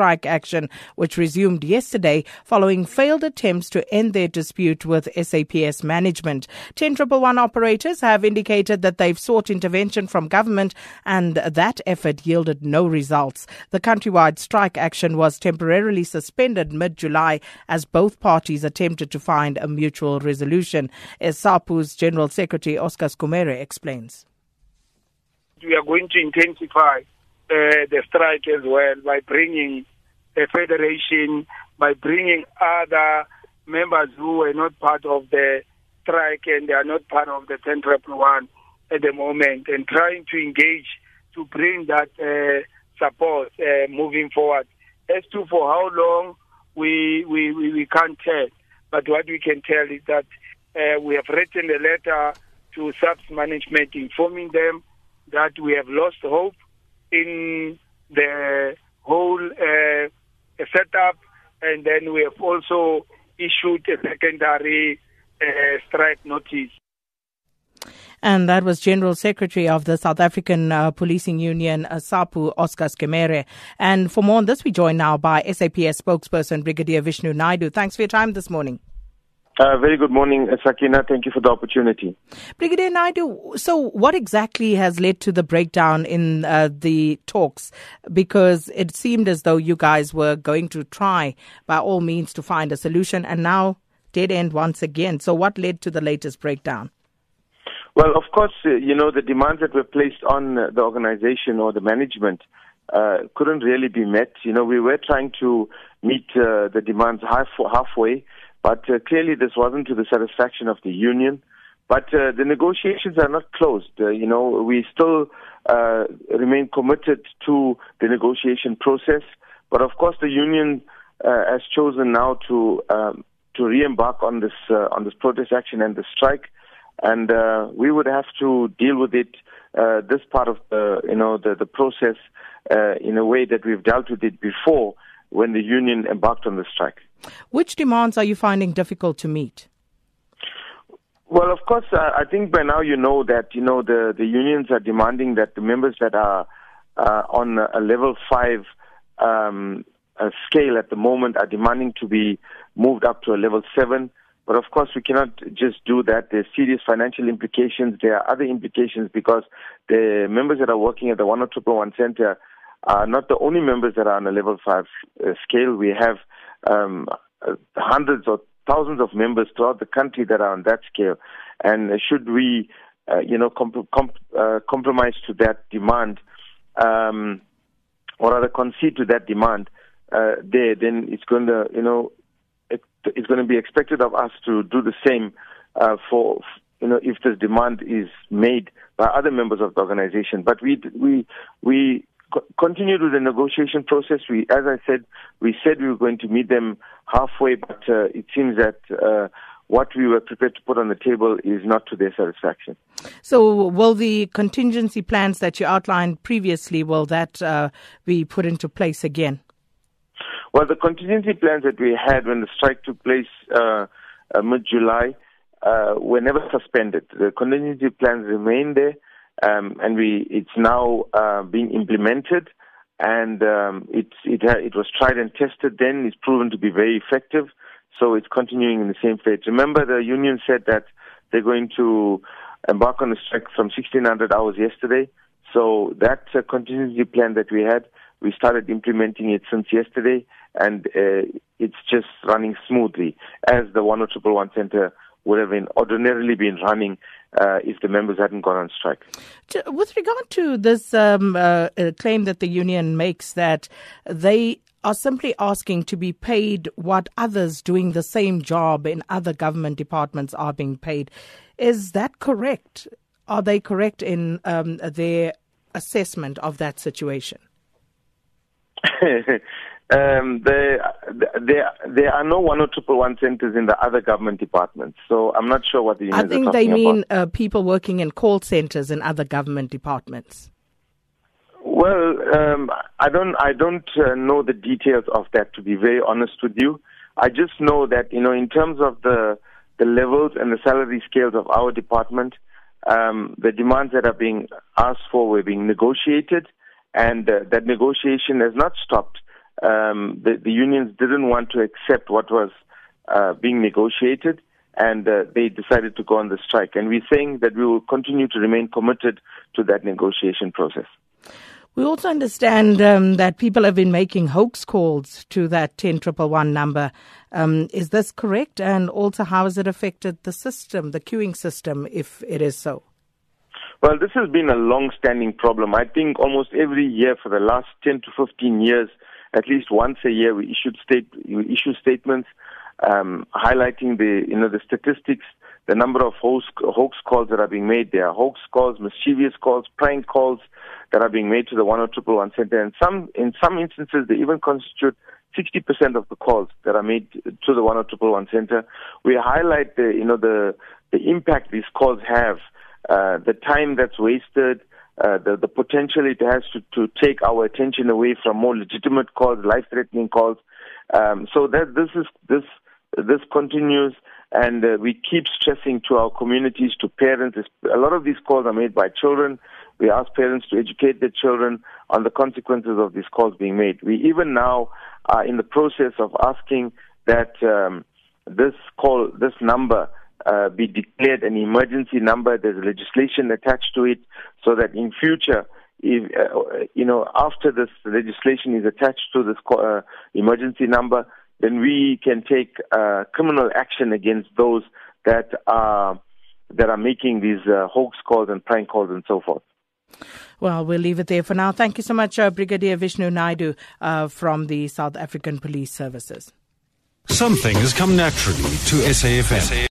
strike action, which resumed yesterday following failed attempts to end their dispute with SAPS management. 10111 operators have indicated that they've sought intervention from government and that effort yielded no results. The countrywide strike action was temporarily suspended mid July as both parties attempted to find a mutual resolution. As SAPU's General Secretary Oscar Skommere explains. We are going to intensify uh, the strike as well by bringing a federation, by bringing other members who were not part of the strike and they are not part of the 10 one at the moment and trying to engage to bring that uh, support uh, moving forward. As to for how long, we, we, we, we can't tell. But what we can tell is that uh, we have written a letter to SAPS management informing them that we have lost hope in the whole uh, setup, and then we have also issued a secondary uh, strike notice. And that was General Secretary of the South African uh, Policing Union, uh, SAPU, Oscar Skommere. And for more on this, we join now by SAPS spokesperson, Brigadier Vishnu Naidoo. Thanks for your time this morning. Uh, very good morning, Sakina. Thank you for the opportunity. Brigadier Naidoo, so what exactly has led to the breakdown in uh, the talks? Because it seemed as though you guys were going to try by all means to find a solution and now dead end once again. So what led to the latest breakdown? Well, of course, uh, you know, the demands that were placed on uh, the organization or the management uh, couldn't really be met. You know, we were trying to meet uh, the demands half, halfway but uh, clearly, this wasn't to the satisfaction of the union. But uh, the negotiations are not closed. Uh, you know, we still uh, remain committed to the negotiation process. But of course, the union uh, has chosen now to um, to re-embark on this uh, on this protest action and the strike, and we would have to deal with it. this part of the you know the the process in a way that we've dealt with it before when the union embarked on the strike. Which demands are you finding difficult to meet? Well, of course, uh, I think by now you know that you know the the unions are demanding that the members that are uh, on a level five um, a scale at the moment are demanding to be moved up to a level seven. But of course, we cannot just do that. There's serious financial implications. There are other implications because the members that are working at the 10111 center are not the only members that are on a level five uh, scale. We have um, hundreds or thousands of members throughout the country that are on that scale. And should we, uh, you know, comp- comp- uh, compromise to that demand, um, or rather concede to that demand, uh, there, then it's going to, you know, it, it's going to be expected of us to do the same uh, for, you know, if this demand is made by other members of the organization. But we, we, we continued with the negotiation process. We, as I said, we said we were going to meet them halfway, but uh, it seems that uh, what we were prepared to put on the table is not to their satisfaction. So, will the contingency plans that you outlined previously will that uh, be put into place again? Well, the contingency plans that we had when the strike took place uh, uh, mid-July uh, were never suspended. The contingency plans remain there um, and we it's now uh, being implemented, and um, it it it was tried and tested. Then it's proven to be very effective, so it's continuing in the same phase. Remember, the union said that they're going to embark on a strike from 1600 hours yesterday. So that uh, contingency plan that we had, we started implementing it since yesterday, and uh, it's just running smoothly as the 10111 center would have been ordinarily been running uh, if the members hadn't gone on strike. With regard to this um, uh, uh, claim that the union makes that they are simply asking to be paid what others doing the same job in other government departments are being paid, is that correct? Are they correct in um, their assessment of that situation? Um, there, there, there are no one or triple one centers in the other government departments. So I'm not sure what the I think they mean uh, people working in call centers in other government departments. Well, um, I don't, I don't uh, know the details of that. To be very honest with you, I just know that you know, in terms of the the levels and the salary scales of our department, um, the demands that are being asked for were being negotiated, and uh, that negotiation has not stopped um, the, the unions didn't want to accept what was uh, being negotiated, and uh, they decided to go on the strike. And we're saying that we will continue to remain committed to that negotiation process. We also understand um, that people have been making hoax calls to that 10111 number. Um, is this correct? And also, how has it affected the system, the queuing system, if it is so? Well, this has been a long standing problem. I think almost every year for the last 10 to 15 years, at least once a year, we issued state we issue statements um, highlighting the you know the statistics, the number of hoax, hoax calls that are being made. There are hoax calls, mischievous calls, prank calls that are being made to the one one center, and some in some instances they even constitute 60% of the calls that are made to the one one center. We highlight the you know the the impact these calls have, uh, the time that's wasted, uh, the, the potential it has to, to take our attention away from more legitimate calls, life-threatening calls. Um, so that this is this this continues, and uh, we keep stressing to our communities, to parents. A lot of these calls are made by children. We ask parents to educate their children on the consequences of these calls being made. We even now are in the process of asking that um, this call, this number, uh, be declared an emergency number. There's legislation attached to it so that in future, if, uh, you know, after this legislation is attached to this uh, emergency number, then we can take uh, criminal action against those that are that are making these uh, hoax calls and prank calls and so forth. Well, we'll leave it there for now. Thank you so much, uh, Brigadier Vishnu Naidoo uh, from the South African Police Services. Some things come naturally to SAFM.